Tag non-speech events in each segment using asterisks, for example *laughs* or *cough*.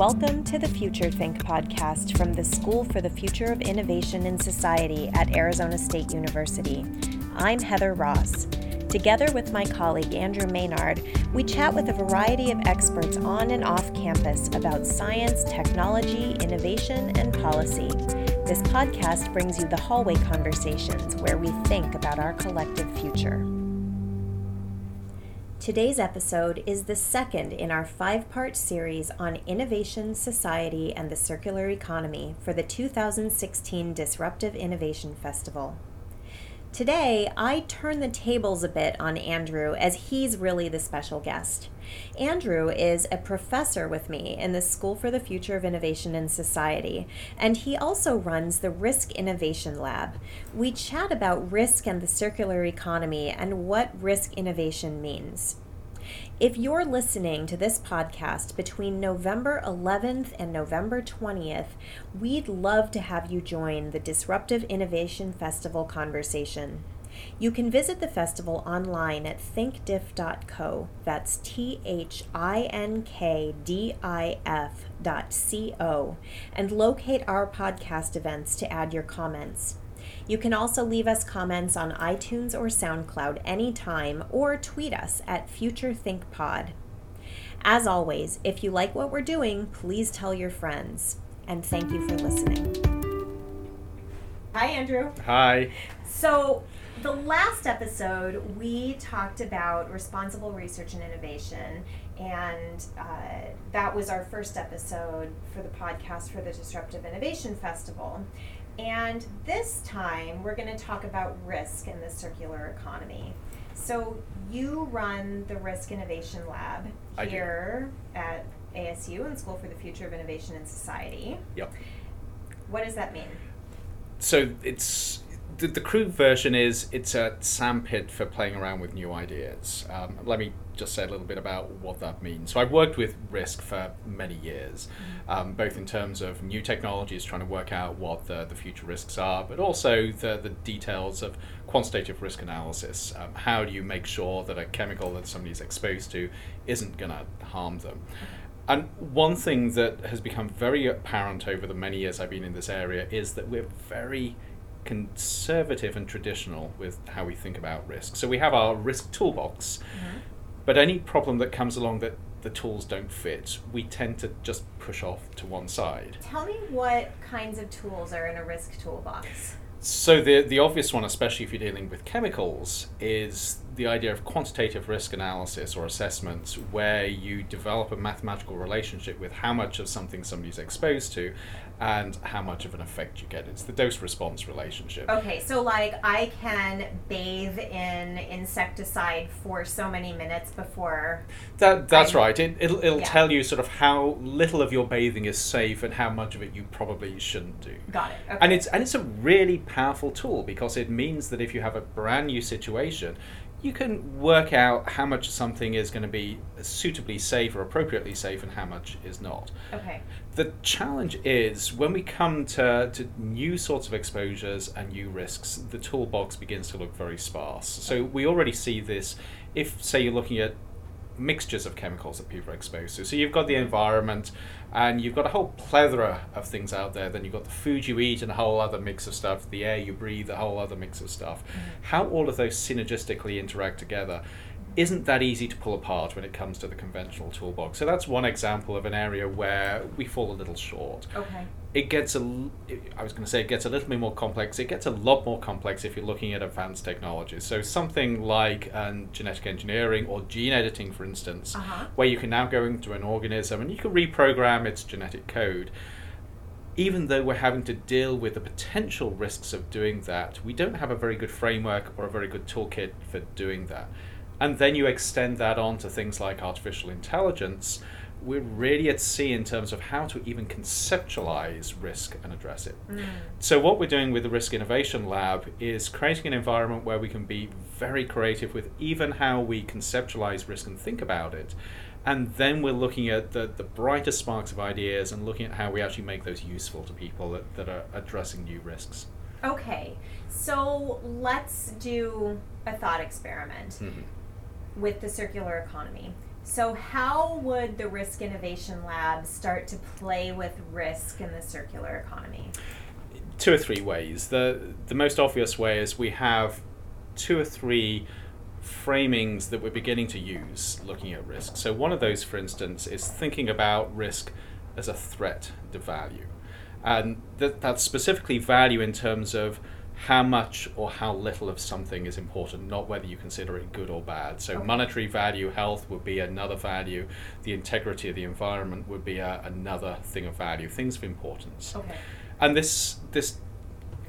Welcome to the Future Think podcast from the School for the Future of Innovation in Society at Arizona State University. I'm Heather Ross. Together with my colleague Andrew Maynard, we chat with a variety of experts on and off campus about science, technology, innovation, and policy. This podcast brings you the hallway conversations where we think about our collective future. Today's episode is the second in our five part series on innovation, society, and the circular economy for the 2016 Disruptive Innovation Festival. Today, I turn the tables a bit on Andrew as he's really the special guest. Andrew is a professor with me in the School for the Future of Innovation in Society, and he also runs the Risk Innovation Lab. We chat about risk and the circular economy and what risk innovation means. If you're listening to this podcast between November 11th and November 20th, we'd love to have you join the Disruptive Innovation Festival conversation. You can visit the festival online at thinkdif.co. That's T H I N K D I F dot C O and locate our podcast events to add your comments. You can also leave us comments on iTunes or SoundCloud anytime or tweet us at FutureThinkPod. As always, if you like what we're doing, please tell your friends. And thank you for listening. Hi, Andrew. Hi. So, the last episode, we talked about responsible research and innovation, and uh, that was our first episode for the podcast for the Disruptive Innovation Festival. And this time, we're going to talk about risk in the circular economy. So, you run the Risk Innovation Lab here at ASU and School for the Future of Innovation and Society. Yep. What does that mean? So it's the, the crude version is it's a sandpit for playing around with new ideas. Um, let me just say a little bit about what that means. So I've worked with risk for many years, um, both in terms of new technologies, trying to work out what the, the future risks are, but also the, the details of quantitative risk analysis. Um, how do you make sure that a chemical that somebody's exposed to isn't going to harm them? And one thing that has become very apparent over the many years I've been in this area is that we're very conservative and traditional with how we think about risk. So we have our risk toolbox, mm-hmm. but any problem that comes along that the tools don't fit, we tend to just push off to one side. Tell me what kinds of tools are in a risk toolbox. So the the obvious one, especially if you're dealing with chemicals, is the idea of quantitative risk analysis or assessments, where you develop a mathematical relationship with how much of something somebody's exposed to, and how much of an effect you get. It's the dose response relationship. Okay, so like I can bathe in insecticide for so many minutes before. That that's I'm- right. It, it'll it'll Yeah. tell you sort of how little of your bathing is safe and how much of it you probably shouldn't do. Got it. Okay. And it's and it's a really powerful tool because it means that if you have a brand new situation, you can work out how much something is going to be suitably safe or appropriately safe and how much is not. okay. The challenge is when we come to, to new sorts of exposures and new risks, the toolbox begins to look very sparse. So we already see this if, say, you're looking at mixtures of chemicals that people are exposed to. So you've got the environment and you've got a whole plethora of things out there. Then you've got the food you eat and a whole other mix of stuff, the air you breathe, a whole other mix of stuff. Mm-hmm. How all of those synergistically interact together isn't that easy to pull apart when it comes to the conventional toolbox. So that's one example of an area where we fall a little short. Okay. It gets a, I was going to say it gets a little bit more complex. It gets a lot more complex if you're looking at advanced technologies. So something like um, genetic engineering or gene editing, for instance, Uh-huh. where you can now go into an organism and you can reprogram its genetic code. Even though we're having to deal with the potential risks of doing that, we don't have a very good framework or a very good toolkit for doing that. And then you extend that on to things like artificial intelligence. We're really at sea in terms of how to even conceptualize risk and address it. So, what we're doing with the Risk Innovation Lab is creating an environment where we can be very creative with even how we conceptualize risk and think about it. And then we're looking at the, the brightest sparks of ideas and looking at how we actually make those useful to people that, that are addressing new risks. Okay. So let's do a thought experiment Mhm. With the circular economy. So, how would the Risk Innovation Lab start to play with risk in the circular economy? Two or three ways. The the most obvious way is we have two or three framings that we're beginning to use looking at risk. So one of those, for instance, is thinking about risk as a threat to value. And that, that's specifically value in terms of how much or how little of something is important, not whether you consider it good or bad. So, okay. monetary value, health would be another value. The integrity of the environment would be a, another thing of value, things of importance. Okay. And this this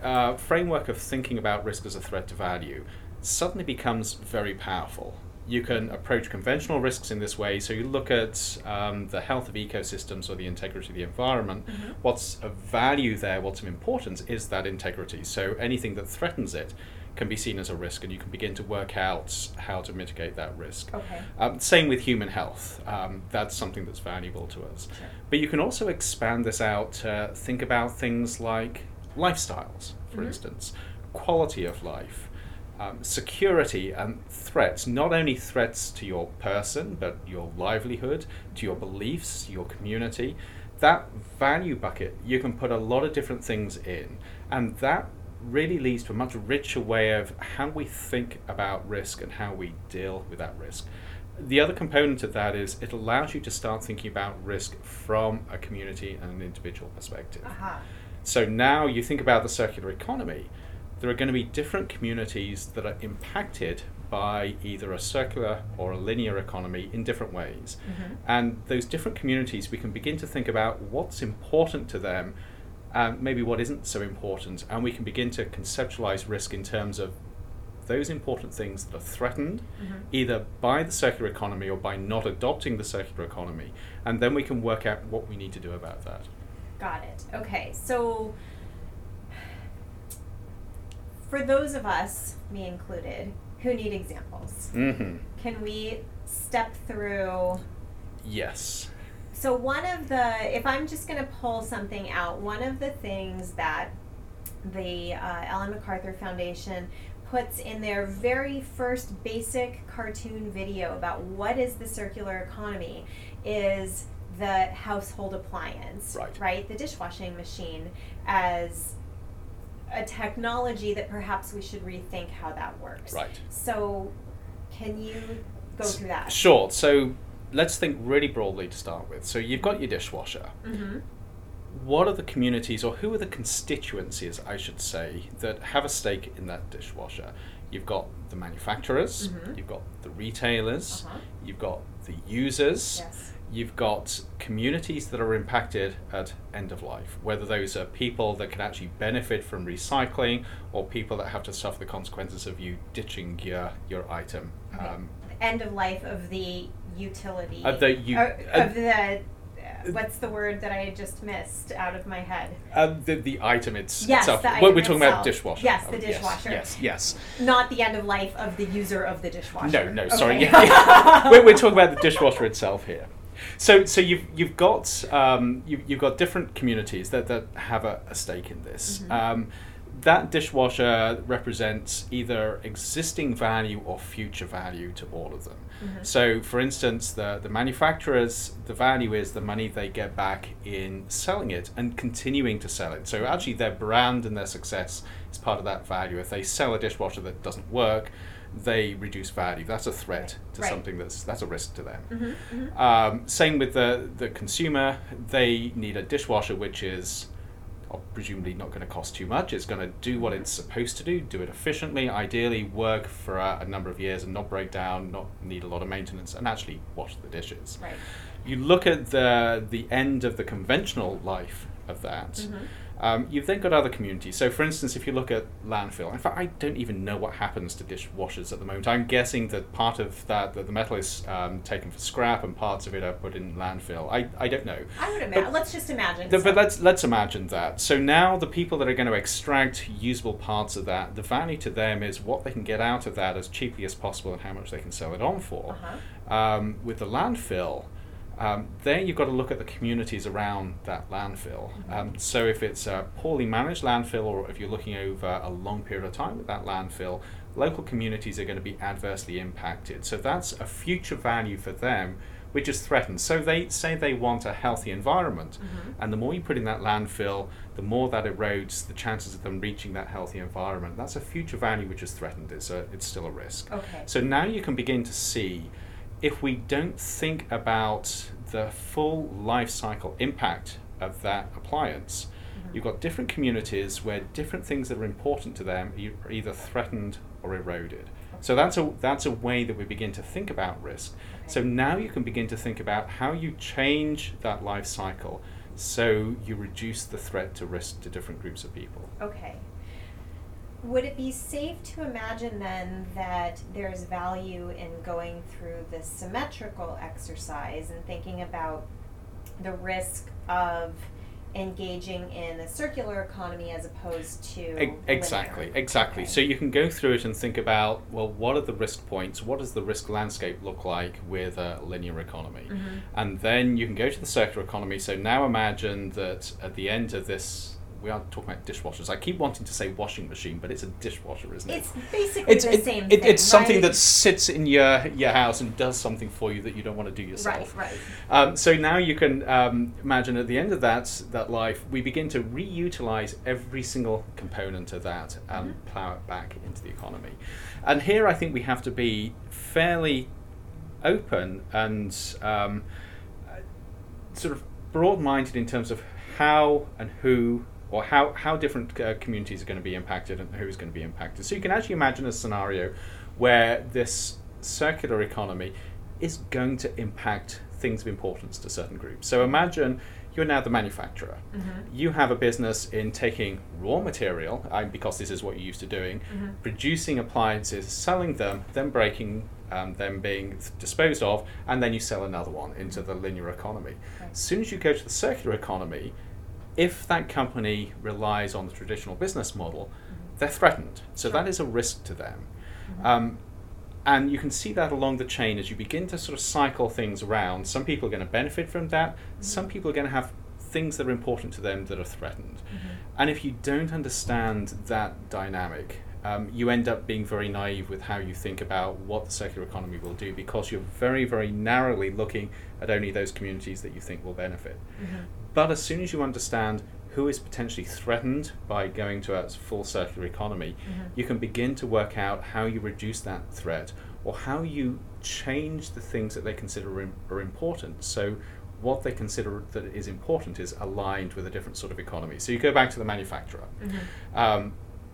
uh, framework of thinking about risk as a threat to value suddenly becomes very powerful. You can approach conventional risks in this way. So you look at um, the health of ecosystems or the integrity of the environment. Mm-hmm. What's of value there, what's of importance, is that integrity. So anything that threatens it can be seen as a risk, and you can begin to work out how to mitigate that risk. Okay. Um, same with human health. Um, that's something that's valuable to us. Sure. But you can also expand this out to think about things like lifestyles, for mm-hmm. instance, quality of life um, security and threats, not only threats to your person, but your livelihood, to your beliefs, your community. That value bucket, you can put a lot of different things in, and that really leads to a much richer way of how we think about risk and how we deal with that risk. The other component of that is it allows you to start thinking about risk from a community and an individual perspective. Uh-huh. So now you think about the circular economy there are going to be different communities that are impacted by either a circular or a linear economy in different ways. Mm-hmm. And those different communities, we can begin to think about what's important to them and maybe what isn't so important. And we can begin to conceptualize risk in terms of those important things that are threatened mm-hmm. either by the circular economy or by not adopting the circular economy. And then we can work out what we need to do about that. Got it. Okay. So for those of us, me included, who need examples, mm-hmm. can we step through? Yes. So, one of the, if I'm just going to pull something out, one of the things that the uh, Ellen MacArthur Foundation puts in their very first basic cartoon video about what is the circular economy is the household appliance, right? right? The dishwashing machine as a technology that perhaps we should rethink how that works. Right. So, can you go through that? Sure. So, let's think really broadly to start with. So, you've got your dishwasher. Mm-hmm. What are the communities, or who are the constituencies, I should say, that have a stake in that dishwasher? You've got the manufacturers, mm-hmm. you've got the retailers, uh-huh. you've got the users, yes you've got communities that are impacted at end of life, whether those are people that can actually benefit from recycling or people that have to suffer the consequences of you ditching your, your item. Um, end of life of the utility. Of the, u- uh, of the what's the word that I just missed out of my head? Um, the, the item it's, yes, itself. The item we're talking itself. about dishwasher. Yes, the dishwasher. Yes, yes, yes, Not the end of life of the user of the dishwasher. No, no, okay. sorry. Yeah, yeah. we're, we're *laughs* talking about the dishwasher itself here. So, so you've you've got um, you, you've got different communities that, that have a, a stake in this. Mm-hmm. Um, that dishwasher represents either existing value or future value to all of them. Mm-hmm. So, for instance, the, the manufacturers, the value is the money they get back in selling it and continuing to sell it. So, actually, their brand and their success is part of that value. If they sell a dishwasher that doesn't work, they reduce value. That's a threat to right. something that's that's a risk to them. Mm-hmm, mm-hmm. Um, same with the the consumer. They need a dishwasher which is presumably not going to cost too much. It's going to do what it's supposed to do, do it efficiently, ideally work for a, a, number of years and not break down, not need a lot of maintenance, and actually wash the dishes. Right. You look at the the end of the conventional life of that. Mm-hmm um, you've then got other communities. So, for instance, if you look at landfill, in fact, I don't even know what happens to dishwashers at the moment. I'm guessing that part of that, that the metal is um, taken for scrap and parts of it are put in landfill. I, I don't know. I would imagine. Let's just imagine. The, but let's let's imagine that. So now the people that are going to extract usable parts of that, the value to them is what they can get out of that as cheaply as possible and how much they can sell it on for. Uh-huh. Um, with the landfill Um, there you've got to look at the communities around that landfill. Um, so if it's a poorly managed landfill or if you're looking over a long period of time with that landfill, local communities are going to be adversely impacted. So that's a future value for them which is threatened. So they say they want a healthy environment, Mm-hmm. and the more you put in that landfill, the more that erodes the chances of them reaching that healthy environment. That's a future value which is threatened. It's a, it's still a risk. Okay. So now you can begin to see if we don't think about the full life cycle impact of that appliance, Mm-hmm. you've got different communities where different things that are important to them are either threatened or eroded. So that's a that's a way that we begin to think about risk. So now you can begin to think about how you change that life cycle so you reduce the threat to risk to different groups of people. Okay. Would it be safe to imagine then that there's value in going through this symmetrical exercise and thinking about the risk of engaging in a circular economy as opposed to E- linear? Exactly, exactly. Okay. So you can go through it and think about well, what are the risk points? What does the risk landscape look like with a linear economy? Mhm. And then you can go to the circular economy. So now imagine that at the end of this, we are talking about dishwashers. I keep wanting to say washing machine, but it's a dishwasher, isn't it? It's basically it's, the it- same it- thing. it's something that sits in your your house and does something for you that you don't want to do yourself. right, right. Um, so now you can um, imagine at the end of that that life, we begin to reutilize every single component of that and Mhm. plow it back into the economy. And here, I think we have to be fairly open and um, sort of broad-minded in terms of how and who or how, how different uh, communities are going to be impacted and who's going to be impacted. So you can actually imagine a scenario where this circular economy is going to impact things of importance to certain groups. So imagine you're now the manufacturer. Mhm. You have a business in taking raw material, because this is what you're used to doing, Mhm. producing appliances, selling them, then breaking um, them being disposed of, and then you sell another one into the linear economy. Right. As soon as you go to the circular economy, if that company relies on the traditional business model, they're threatened. So Sure. that is a risk to them. Mhm. Um, and you can see that along the chain as you begin to sort of cycle things around. Some people are going to benefit from that. Some people are going to have things that are important to them that are threatened. Mhm. And if you don't understand that dynamic, um, you end up being very naive with how you think about what the circular economy will do because you're very, very narrowly looking at only those communities that you think will benefit. Mhm. But as soon as you understand who is potentially threatened by going to a full circular economy, Mhm. you can begin to work out how you reduce that threat or how you change the things that they consider im- are important. So, what they consider that is important is aligned with a different sort of economy. So, you go back to the manufacturer. Mhm. Um,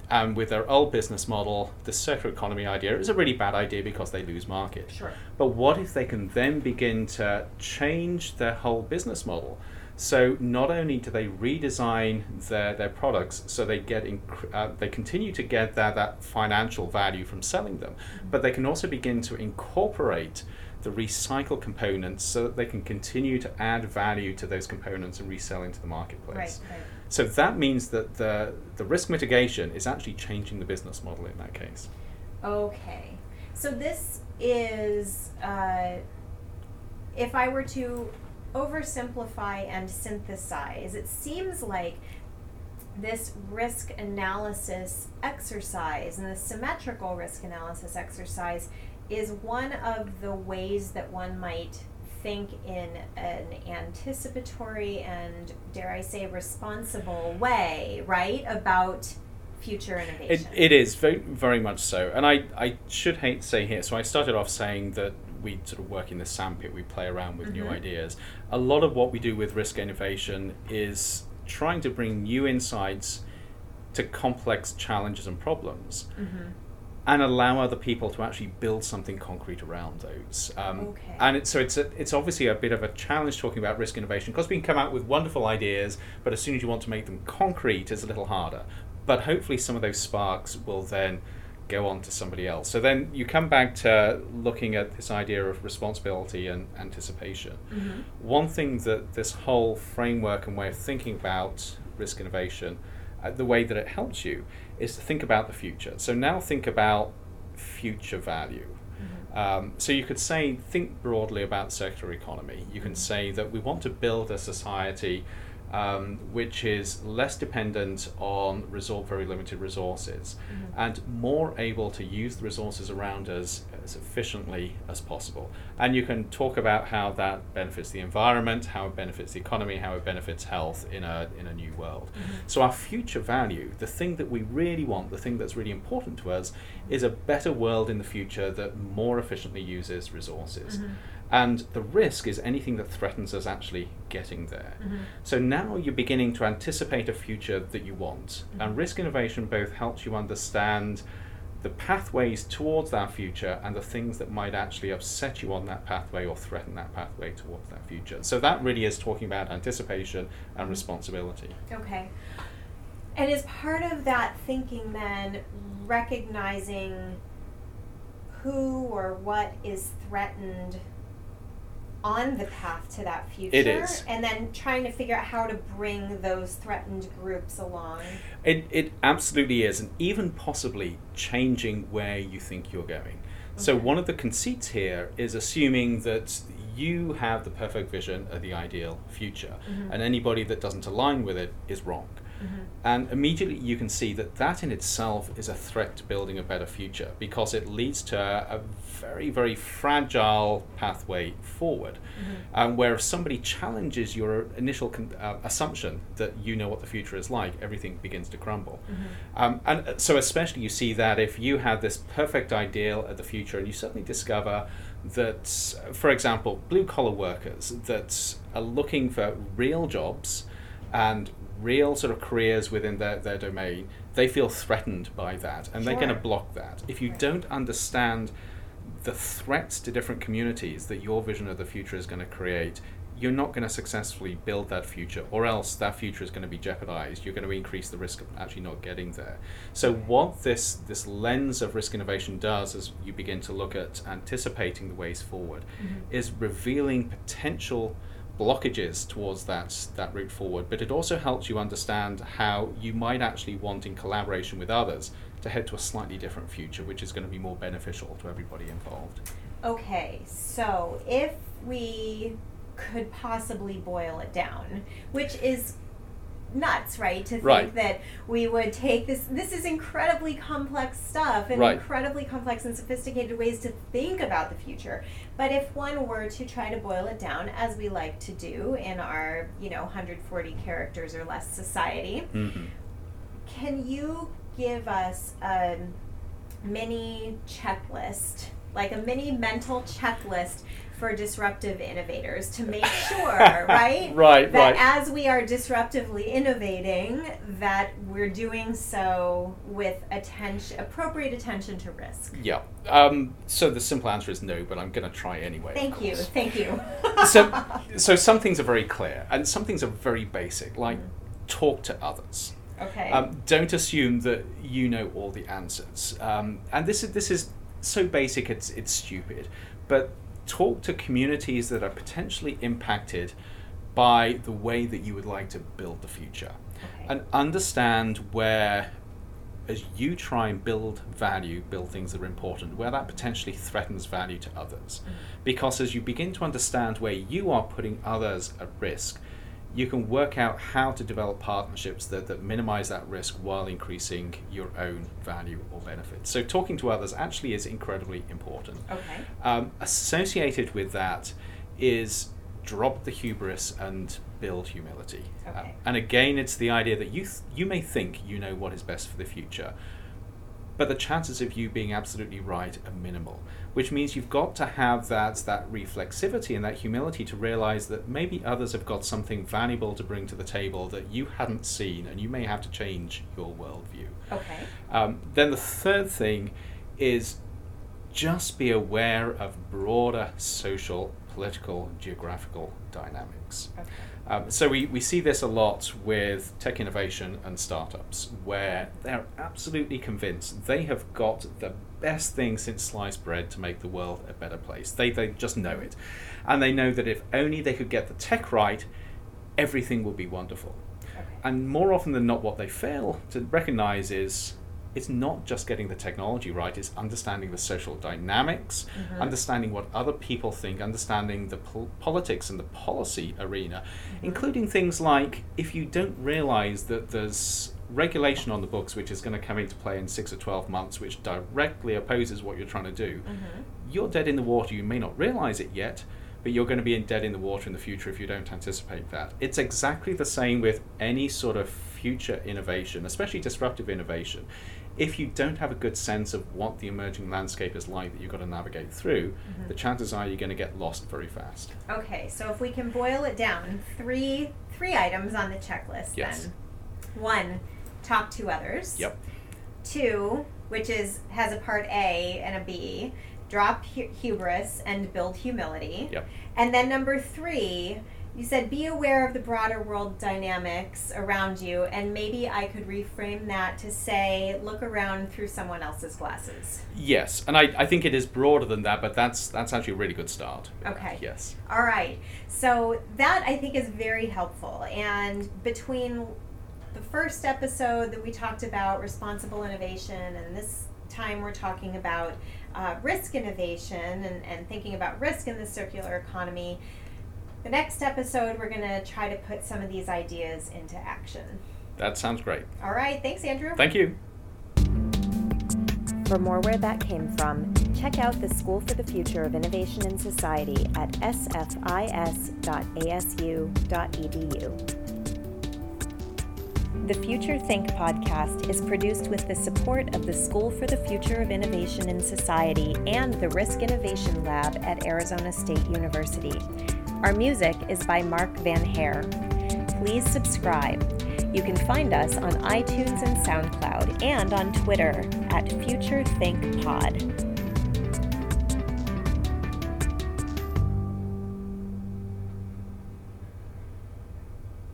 and with their old business model, the circular economy idea is a really bad idea because they lose market. Sure. But what if they can then begin to change their whole business model? So not only do they redesign their, their products so they get inc- uh, they continue to get that, that financial value from selling them, but they can also begin to incorporate the recycle components so that they can continue to add value to those components and resell into the marketplace. Right, right. So that means that the, the risk mitigation is actually changing the business model in that case. Okay. So this is, uh, if I were to oversimplify and synthesize, it seems like this risk analysis exercise and the symmetrical risk analysis exercise is one of the ways that one might think in an anticipatory and dare I say responsible way, right? About future It, innovation. it is very very much so, and I, I should hate to say here. So I started off saying that we sort of work in this sandpit. We play around with new Mhm. ideas. A lot of what we do with risk innovation is trying to bring new insights to complex challenges and problems, Mhm. And allow other people to actually build something concrete around those. Um, Okay. And it, so it's a, it's obviously a bit of a challenge talking about risk innovation because we can come out with wonderful ideas, but as soon as you want to make them concrete, it's a little harder. But hopefully, some of those sparks will then go on to somebody else. So then you come back to looking at this idea of responsibility and anticipation. Mhm. One thing that this whole framework and way of thinking about risk innovation, uh, the way that it helps you, is to think about the future. So now think about future value. Mm-hmm. Um, so you could say, think broadly about circular economy. You can mm-hmm. say that we want to build a society um, which is less dependent on resort, very limited resources mm-hmm. and more able to use the resources around us as efficiently as possible. And you can talk about how that benefits the environment, how it benefits the economy, how it benefits health in a, in a new world. Mm-hmm. So, our future value, the thing that we really want, the thing that's really important to us, is a better world in the future that more efficiently uses resources. Mm-hmm. And the risk is anything that threatens us actually getting there. Mm-hmm. So now you're beginning to anticipate a future that you want. Mm-hmm. And risk innovation both helps you understand the pathways towards that future and the things that might actually upset you on that pathway or threaten that pathway towards that future. So that really is talking about anticipation and responsibility. Okay. And is part of that thinking then recognizing who or what is threatened on the path to that future. It is. And then trying to figure out how to bring those threatened groups along. It, it absolutely is, and even possibly changing where you think you're going. Okay. So, one of the conceits here is assuming that you have the perfect vision of the ideal future, mm-hmm. and anybody that doesn't align with it is wrong. Mm-hmm. And immediately you can see that that in itself is a threat to building a better future because it leads to a very, very fragile pathway forward. Mm-hmm. Um, where if somebody challenges your initial con- uh, assumption that you know what the future is like, everything begins to crumble. Mm-hmm. Um, and uh, so, especially, you see that if you have this perfect ideal of the future and you suddenly discover that, for example, blue collar workers that are looking for real jobs and real sort of careers within their, their domain, they feel threatened by that and sure. they're going to block that. If you right. don't understand the threats to different communities that your vision of the future is going to create, you're not going to successfully build that future, or else that future is going to be jeopardized. You're going to increase the risk of actually not getting there. So, what this, this lens of risk innovation does as you begin to look at anticipating the ways forward mm-hmm. is revealing potential blockages towards that that route forward but it also helps you understand how you might actually want in collaboration with others to head to a slightly different future which is going to be more beneficial to everybody involved. Okay so if we could possibly boil it down which is nuts, right? To think right. that we would take this. This is incredibly complex stuff and right. incredibly complex and sophisticated ways to think about the future. But if one were to try to boil it down, as we like to do in our, you know, 140 characters or less society, mm-hmm. can you give us a mini checklist, like a mini mental checklist for disruptive innovators to make *laughs* sure, *laughs* right? right, that right. as we are disruptively innovating, that we're doing so with attention, appropriate attention to risk. Yeah. Um, so the simple answer is no, but I'm going to try anyway. Thank you. Thank you. *laughs* so, so some things are very clear, and some things are very basic, like mm. talk to others. Okay. Um, don't assume that you know all the answers. Um, and this is this is so basic, it's it's stupid. But talk to communities that are potentially impacted by the way that you would like to build the future okay. and understand where as you try and build value build things that are important where that potentially threatens value to others mm-hmm. because as you begin to understand where you are putting others at risk you can work out how to develop partnerships that, that minimize that risk while increasing your own value or benefit. So, talking to others actually is incredibly important. Okay. Um, associated with that is drop the hubris and build humility. Okay. Uh, and again, it's the idea that you, th- you may think you know what is best for the future, but the chances of you being absolutely right are minimal which means you've got to have that that reflexivity and that humility to realize that maybe others have got something valuable to bring to the table that you hadn't seen and you may have to change your worldview. Okay. Um, then the third thing is just be aware of broader social political geographical dynamics. Okay. Um, so we, we see this a lot with tech innovation and startups where they're absolutely convinced they have got the best thing since sliced bread to make the world a better place. They, they just know it. And they know that if only they could get the tech right, everything will be wonderful. Okay. And more often than not, what they fail to recognize is it's not just getting the technology right, it's understanding the social dynamics, mm-hmm. understanding what other people think, understanding the pol- politics and the policy arena, mm-hmm. including things like if you don't realize that there's regulation on the books which is going to come into play in six or 12 months, which directly opposes what you're trying to do, mm-hmm. you're dead in the water. You may not realize it yet, but you're going to be in dead in the water in the future if you don't anticipate that. It's exactly the same with any sort of future innovation, especially disruptive innovation if you don't have a good sense of what the emerging landscape is like that you've got to navigate through, mm-hmm. the chances are you're going to get lost very fast. Okay, so if we can boil it down, three three items on the checklist yes. then. One, talk to others. Yep. Two, which is has a part A and a B, drop hu- hubris and build humility. Yep. And then number three, you said be aware of the broader world dynamics around you, and maybe I could reframe that to say look around through someone else's glasses. Yes, and I, I think it is broader than that, but that's that's actually a really good start. Okay. Yes. All right. So that I think is very helpful, and between the first episode that we talked about responsible innovation, and this time we're talking about uh, risk innovation and, and thinking about risk in the circular economy the next episode, we're going to try to put some of these ideas into action. That sounds great. All right. Thanks, Andrew. Thank you. For more where that came from, check out the School for the Future of Innovation in Society at sfis.asu.edu. The Future Think podcast is produced with the support of the School for the Future of Innovation in Society and the Risk Innovation Lab at Arizona State University. Our music is by Mark Van Hare. Please subscribe. You can find us on iTunes and SoundCloud and on Twitter at FutureThinkPod.